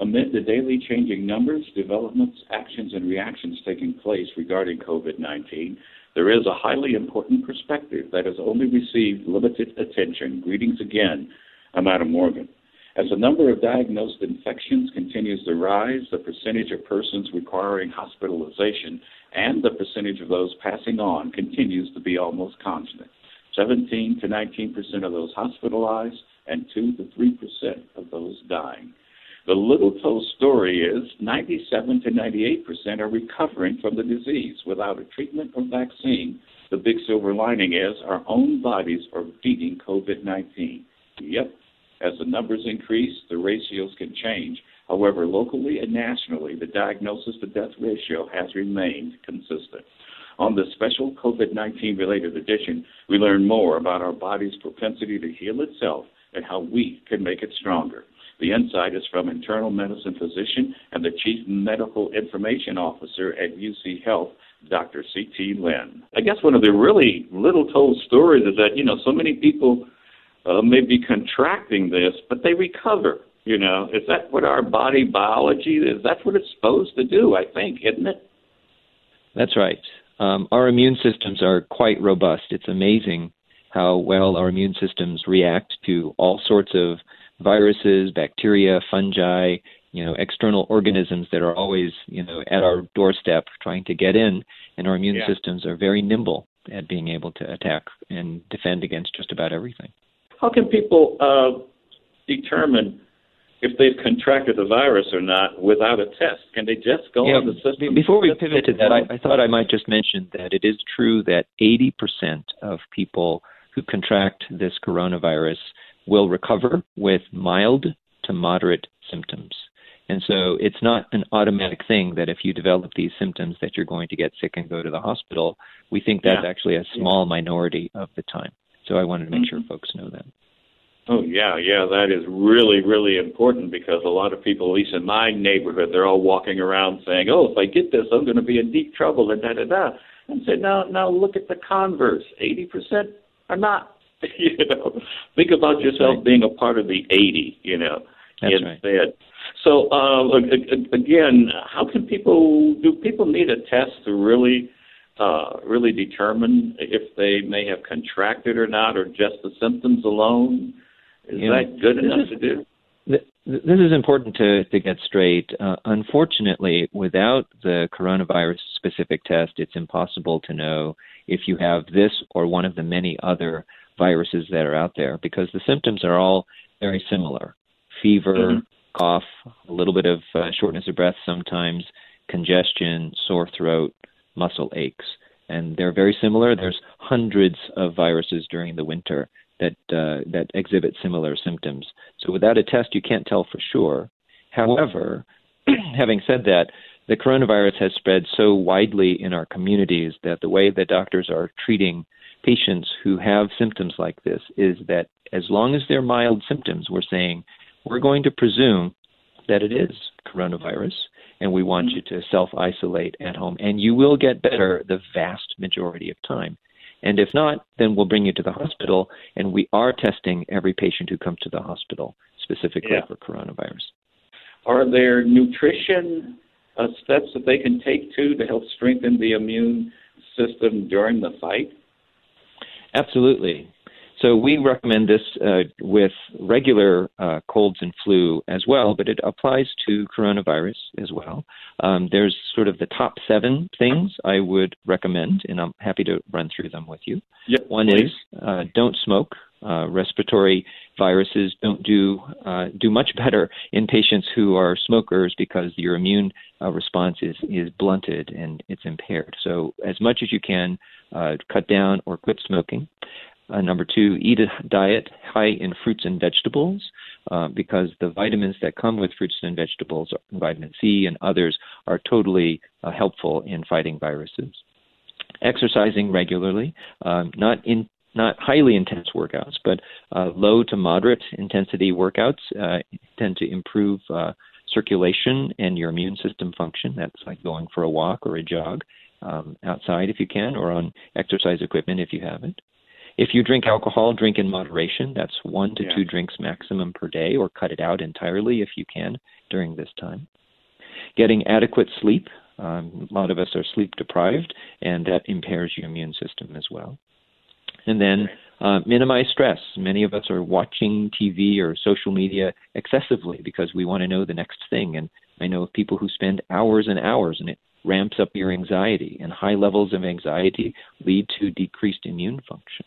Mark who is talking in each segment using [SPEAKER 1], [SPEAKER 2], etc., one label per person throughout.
[SPEAKER 1] Amid the daily changing numbers, developments, actions, and reactions taking place regarding COVID 19, there is a highly important perspective that has only received limited attention. Greetings again. I'm Adam Morgan. As the number of diagnosed infections continues to rise, the percentage of persons requiring hospitalization and the percentage of those passing on continues to be almost constant 17 to 19 percent of those hospitalized and 2 to 3 percent of those. The little told story is 97 to 98 percent are recovering from the disease without a treatment or vaccine. The big silver lining is our own bodies are beating COVID 19. Yep, as the numbers increase, the ratios can change. However, locally and nationally, the diagnosis to death ratio has remained consistent. On this special COVID 19 related edition, we learn more about our body's propensity to heal itself and how we can make it stronger. The insight is from internal medicine physician and the chief medical information officer at UC Health, Dr. C.T. Lin. I guess one of the really little told stories is that, you know, so many people uh, may be contracting this, but they recover. You know, is that what our body biology is? That's what it's supposed to do, I think, isn't it?
[SPEAKER 2] That's right. Um, our immune systems are quite robust. It's amazing how well our immune systems react to all sorts of viruses, bacteria, fungi, you know, external organisms that are always, you know, at our doorstep trying to get in, and our immune
[SPEAKER 1] yeah.
[SPEAKER 2] systems are very nimble at being able to attack and defend against just about everything.
[SPEAKER 1] How can people uh, determine if they've contracted the virus or not without a test? Can they just go
[SPEAKER 2] yeah,
[SPEAKER 1] on the system?
[SPEAKER 2] Before we pivot to that, I, I thought I might just mention that it is true that 80% of people who contract this coronavirus will recover with mild to moderate symptoms. And so it's not an automatic thing that if you develop these symptoms that you're going to get sick and go to the hospital. We think that's
[SPEAKER 1] Yeah.
[SPEAKER 2] actually a small minority of the time. So I wanted to make sure mm-hmm. folks know that.
[SPEAKER 1] Oh yeah, yeah, that is really, really important because a lot of people, at least in my neighborhood, they're all walking around saying, "Oh, if I get this, I'm going to be in deep trouble," and da da da. And said, "Now, now look at the converse. Eighty percent are not. you know, think about yourself
[SPEAKER 2] right.
[SPEAKER 1] being a part of the eighty. You know,
[SPEAKER 2] That's right.
[SPEAKER 1] instead. So uh, ag- ag- again, how can people? Do people need a test to really? Uh, really determine if they may have contracted or not, or just the symptoms alone. Is
[SPEAKER 2] Yeah.
[SPEAKER 1] that good enough to do?
[SPEAKER 2] Th- This is important to, to get straight. Uh, unfortunately, without the coronavirus specific test, it's impossible to know if you have this or one of the many other viruses that are out there because the symptoms are all very similar fever,
[SPEAKER 1] Mhm.
[SPEAKER 2] cough, a little bit of uh, shortness of breath sometimes, congestion, sore throat, muscle aches. And they're very similar. There's hundreds of viruses during the winter that uh, that exhibit similar symptoms. So without a test, you can't tell for sure. However, having said that, the coronavirus has spread so widely in our communities that the way that doctors are treating patients who have symptoms like this is that as long as they're mild symptoms, we're saying we're going to presume that it is coronavirus and we want you to self isolate at home and you will get better the vast majority of time. And if not, then we'll bring you to the hospital and we are testing every patient who comes to the hospital specifically
[SPEAKER 1] Yeah.
[SPEAKER 2] for coronavirus.
[SPEAKER 1] Are there nutrition uh, steps that they can take too to help strengthen the immune system during the fight?
[SPEAKER 2] Absolutely. So we recommend this uh, with regular uh, colds and flu as well, but it applies to coronavirus as well. Um, there's sort of the top seven things I would recommend, and I'm happy to run through them with you.
[SPEAKER 1] Yep,
[SPEAKER 2] One
[SPEAKER 1] please.
[SPEAKER 2] is uh, don't smoke. Uh, respiratory viruses don't do uh, do much better in patients who are smokers because your immune uh, response is is blunted and it's impaired. So as much as you can, uh, cut down or quit smoking. Uh, number two, eat a diet high in fruits and vegetables uh, because the vitamins that come with fruits and vegetables, vitamin C and others, are totally uh, helpful in fighting viruses. Exercising regularly, um, not in not highly intense workouts, but uh, low to moderate intensity workouts uh, tend to improve uh, circulation and your immune system function. That's like going for a walk or a jog um, outside if you can, or on exercise equipment if you have it. If you drink alcohol, drink in moderation. That's one to
[SPEAKER 1] Yeah.
[SPEAKER 2] two drinks maximum per day, or cut it out entirely if you can. during this time. Getting adequate sleep. Um, a lot of us are sleep deprived, and that impairs your immune system as well. And then uh, minimize stress. Many of us are watching TV or social media excessively because we want to know the next thing. And I know of people who spend hours and hours, and it ramps up your anxiety. And high levels of anxiety lead to decreased immune function.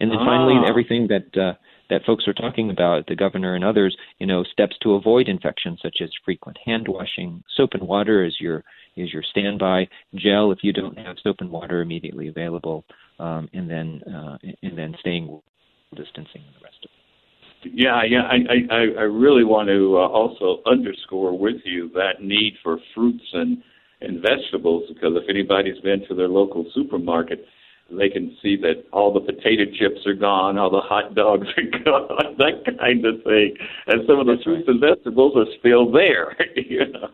[SPEAKER 2] And then ah. finally, everything that uh, that folks are talking about, the governor and others, you know, steps to avoid infection such as frequent hand washing, soap and water is your is your standby gel if you don't have soap and water immediately available, um, and then uh, and then staying distancing and the rest of it.
[SPEAKER 1] Yeah, yeah, I I, I really want to uh, also underscore with you that need for fruits and and vegetables because if anybody's been to their local supermarket they can see that all the potato chips are gone, all the hot dogs are gone, that kind of thing. And some of the fruits right. and vegetables are still there. you know?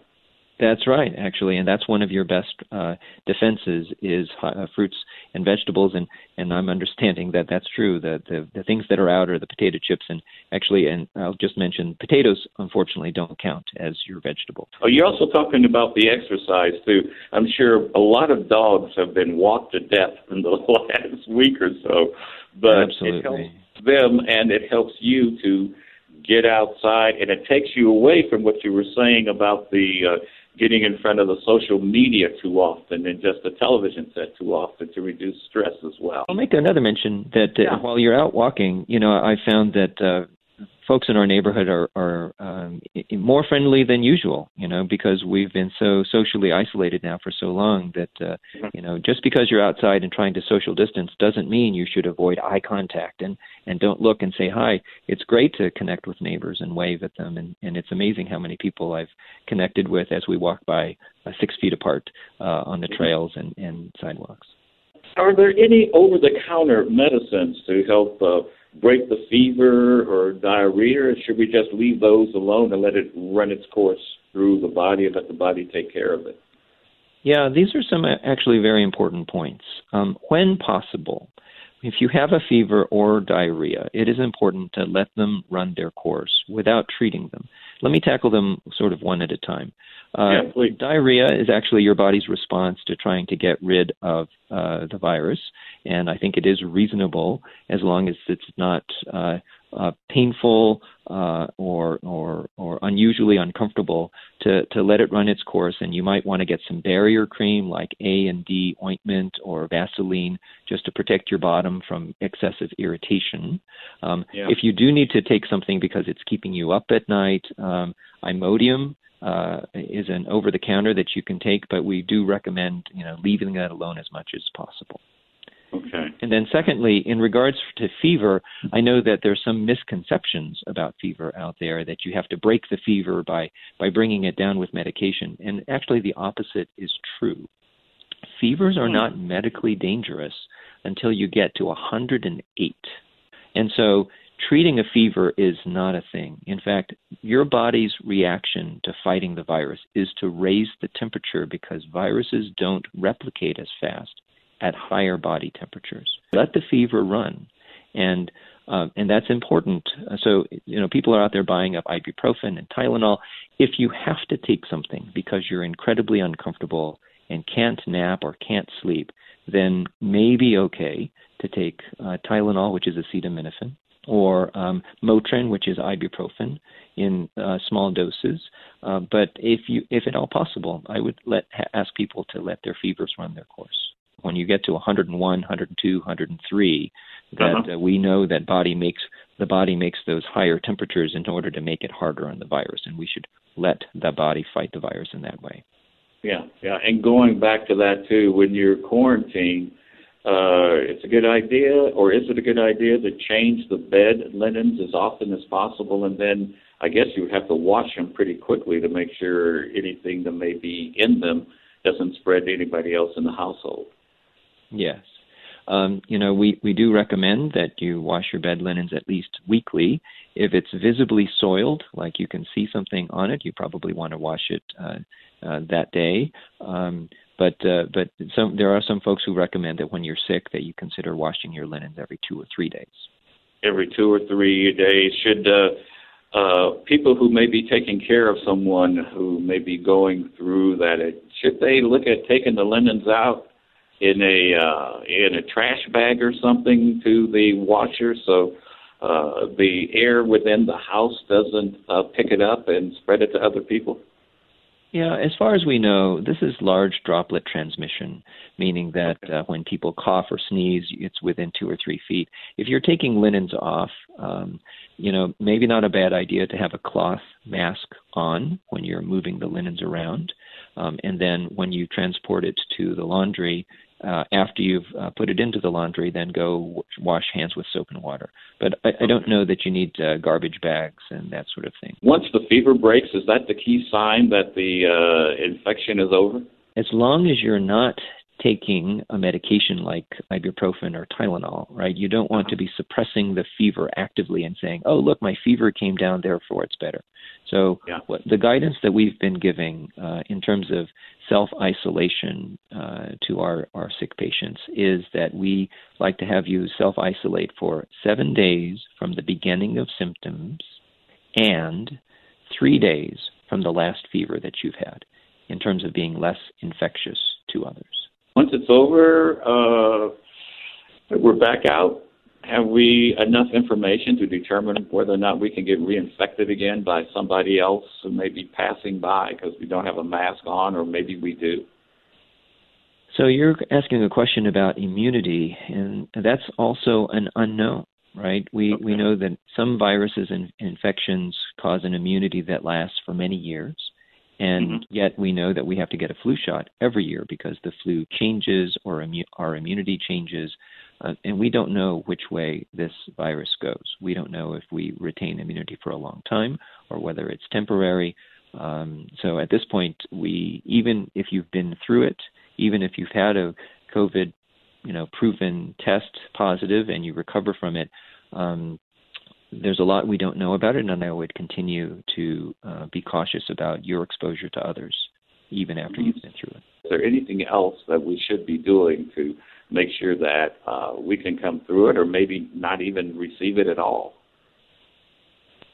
[SPEAKER 2] That's right, actually, and that's one of your best uh, defenses is uh, fruits and vegetables, and and I'm understanding that that's true. That the the things that are out are the potato chips, and actually, and I'll just mention potatoes. Unfortunately, don't count as your vegetable.
[SPEAKER 1] Oh, you're also talking about the exercise too. I'm sure a lot of dogs have been walked to death in the last week or so, but
[SPEAKER 2] Absolutely.
[SPEAKER 1] it helps them and it helps you to get outside, and it takes you away from what you were saying about the uh, getting in front of the social media too often and just the television set too often to reduce stress as well.
[SPEAKER 2] I'll make another mention that uh, yeah. while you're out walking, you know, I found that uh, folks in our neighborhood are, are um, more friendly than usual, you know, because we've been so socially isolated now for so long that, uh, mm-hmm. you know, just because you're outside and trying to social distance doesn't mean you should avoid eye contact and, and don't look and say hi. It's great to connect with neighbors and wave at them. And, and it's amazing how many people I've connected with as we walk by uh, six feet apart uh, on the mm-hmm. trails and, and sidewalks.
[SPEAKER 1] Are there any over the counter medicines to help? Uh, break the fever or diarrhea, or should we just leave those alone and let it run its course through the body and let the body take care of it?
[SPEAKER 2] Yeah, these are some actually very important points. Um, when possible, if you have a fever or diarrhea, it is important to let them run their course without treating them. Let me tackle them sort of one at a time.
[SPEAKER 1] Uh, yeah,
[SPEAKER 2] diarrhea is actually your body's response to trying to get rid of uh, the virus, and I think it is reasonable as long as it's not uh, uh, painful uh, or, or or unusually uncomfortable to to let it run its course. And you might want to get some barrier cream like A and D ointment or Vaseline just to protect your bottom from excessive irritation. Um,
[SPEAKER 1] yeah.
[SPEAKER 2] If you do need to take something because it's keeping you up at night, um, Imodium uh, is an over the counter that you can take, but we do recommend you know leaving that alone as much as possible.
[SPEAKER 1] Okay.
[SPEAKER 2] And then, secondly, in regards to fever, I know that there's some misconceptions about fever out there that you have to break the fever by by bringing it down with medication, and actually the opposite is true. Fevers are not medically dangerous until you get to 108. And so treating a fever is not a thing. In fact, your body's reaction to fighting the virus is to raise the temperature because viruses don't replicate as fast at higher body temperatures. Let the fever run. And uh, and that's important. So, you know, people are out there buying up ibuprofen and Tylenol. If you have to take something because you're incredibly uncomfortable and can't nap or can't sleep, then maybe okay to take uh, Tylenol, which is acetaminophen, or um, Motrin, which is ibuprofen, in uh, small doses. Uh, but if you, if at all possible, I would let ha- ask people to let their fevers run their course. When you get to 101, 102, 103, that uh-huh. uh, we know that body makes the body makes those higher temperatures in order to make it harder on the virus, and we should let the body fight the virus in that way.
[SPEAKER 1] Yeah, yeah, and going back to that too, when you're quarantined uh, it's a good idea, or is it a good idea to change the bed linens as often as possible, and then I guess you have to wash them pretty quickly to make sure anything that may be in them doesn't spread to anybody else in the household.
[SPEAKER 2] Yes. Um, you know, we, we do recommend that you wash your bed linens at least weekly. If it's visibly soiled, like you can see something on it, you probably want to wash it uh, uh, that day. Um, but uh, but some there are some folks who recommend that when you're sick that you consider washing your linens every two or three days.
[SPEAKER 1] Every two or three days should. Uh, uh, people who may be taking care of someone who may be going through that, should they look at taking the linens out in a uh, in a trash bag or something to the washer so uh, the air within the house doesn't uh, pick it up and spread it to other people?
[SPEAKER 2] Yeah, as far as we know, this is large droplet transmission, meaning that uh, when people cough or sneeze, it's within two or three feet. If you're taking linens off, um, you know, maybe not a bad idea to have a cloth mask on when you're moving the linens around. Um, and then when you transport it to the laundry, uh, after you've uh, put it into the laundry, then go wash hands with soap and water. But I, I don't know that you need uh, garbage bags and that sort of thing.
[SPEAKER 1] Once the fever breaks, is that the key sign that the uh, infection is over?
[SPEAKER 2] As long as you're not taking a medication like ibuprofen or Tylenol, right? You don't want to be suppressing the fever actively and saying, "Oh, look, my fever came down, therefore it's better." So, yeah. what, the guidance that we've been giving uh, in terms of self isolation uh, to our, our sick patients is that we like to have you self isolate for seven days from the beginning of symptoms and three days from the last fever that you've had in terms of being less infectious to others.
[SPEAKER 1] Once it's over, uh, we're back out. Have we enough information to determine whether or not we can get reinfected again by somebody else who may be passing by because we don't have a mask on, or maybe we do?
[SPEAKER 2] So you're asking a question about immunity, and that's also an unknown, right? We okay. we know that some viruses and infections cause an immunity that lasts for many years. And mm-hmm. yet we know that we have to get a flu shot every year because the flu changes or immu- our immunity changes. Uh, and we don't know which way this virus goes. We don't know if we retain immunity for a long time or whether it's temporary. Um, so at this point, we even if you've been through it, even if you've had a COVID, you know, proven test positive and you recover from it, um, there's a lot we don't know about it, and I would continue to uh, be cautious about your exposure to others, even after mm-hmm. you've been through it.
[SPEAKER 1] Is there anything else that we should be doing to make sure that uh, we can come through it, or maybe not even receive it at all?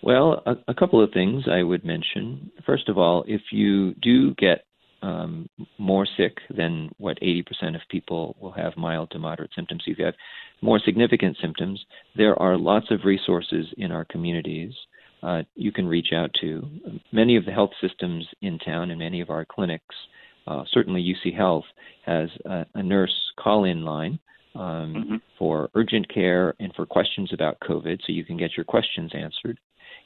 [SPEAKER 2] Well, a, a couple of things I would mention. First of all, if you do get um, more sick than what 80% of people will have mild to moderate symptoms. If you have more significant symptoms, there are lots of resources in our communities uh, you can reach out to. Many of the health systems in town and many of our clinics, uh, certainly UC Health, has a, a nurse call in line um, mm-hmm. for urgent care and for questions about COVID, so you can get your questions answered.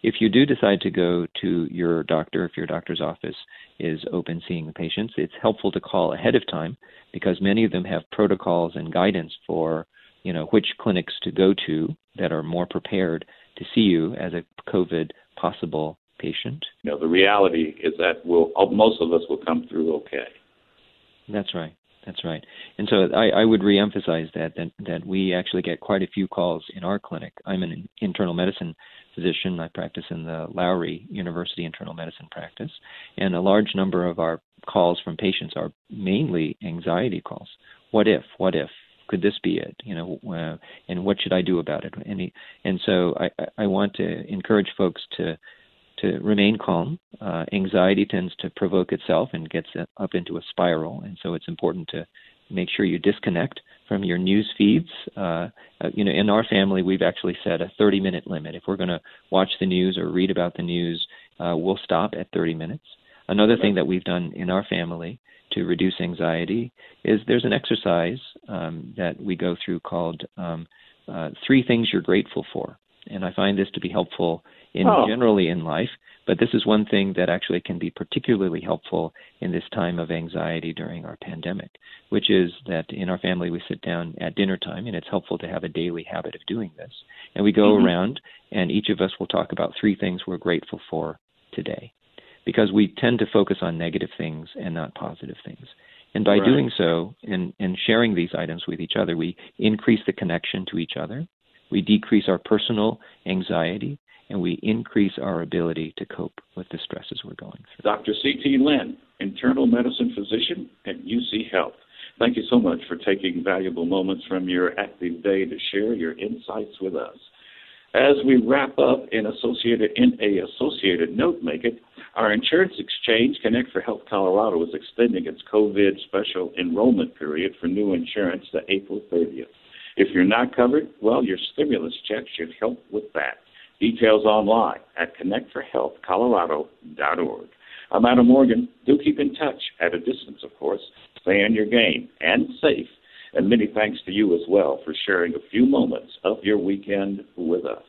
[SPEAKER 2] If you do decide to go to your doctor, if your doctor's office is open seeing the patients, it's helpful to call ahead of time because many of them have protocols and guidance for, you know, which clinics to go to that are more prepared to see you as a COVID possible patient.
[SPEAKER 1] You know, the reality is that we'll, most of us will come through okay.
[SPEAKER 2] That's right. That's right. And so I, I would reemphasize that, that that we actually get quite a few calls in our clinic. I'm an internal medicine physician. I practice in the Lowry University internal medicine practice, and a large number of our calls from patients are mainly anxiety calls. What if? What if? Could this be it? You know, uh, and what should I do about it? And, and so I, I want to encourage folks to to remain calm. Uh, anxiety tends to provoke itself and gets up into a spiral, and so it's important to make sure you disconnect from your news feeds. Uh, uh you know, in our family, we've actually set a 30-minute limit. If we're going to watch the news or read about the news, uh, we'll stop at 30 minutes. Another thing that we've done in our family to reduce anxiety is there's an exercise um, that we go through called um, uh, Three Things You're Grateful For. And I find this to be helpful in oh. generally in life, but this is one thing that actually can be particularly helpful in this time of anxiety during our pandemic, which is that in our family we sit down at dinner time, and it's helpful to have a daily habit of doing this. And we go mm-hmm. around, and each of us will talk about three things we're grateful for today, because we tend to focus on negative things and not positive things. And by right. doing so and, and sharing these items with each other, we increase the connection to each other. We decrease our personal anxiety and we increase our ability to cope with the stresses we're going through.
[SPEAKER 1] Dr. C.T. Lin, internal medicine physician at UC Health. Thank you so much for taking valuable moments from your active day to share your insights with us. As we wrap up in associated in a associated note, make it our insurance exchange Connect for Health Colorado is extending its COVID special enrollment period for new insurance to April 30th. If you're not covered, well, your stimulus check should help with that. Details online at connectforhealthcolorado.org. I'm Adam Morgan. Do keep in touch at a distance, of course. Stay in your game and safe. And many thanks to you as well for sharing a few moments of your weekend with us.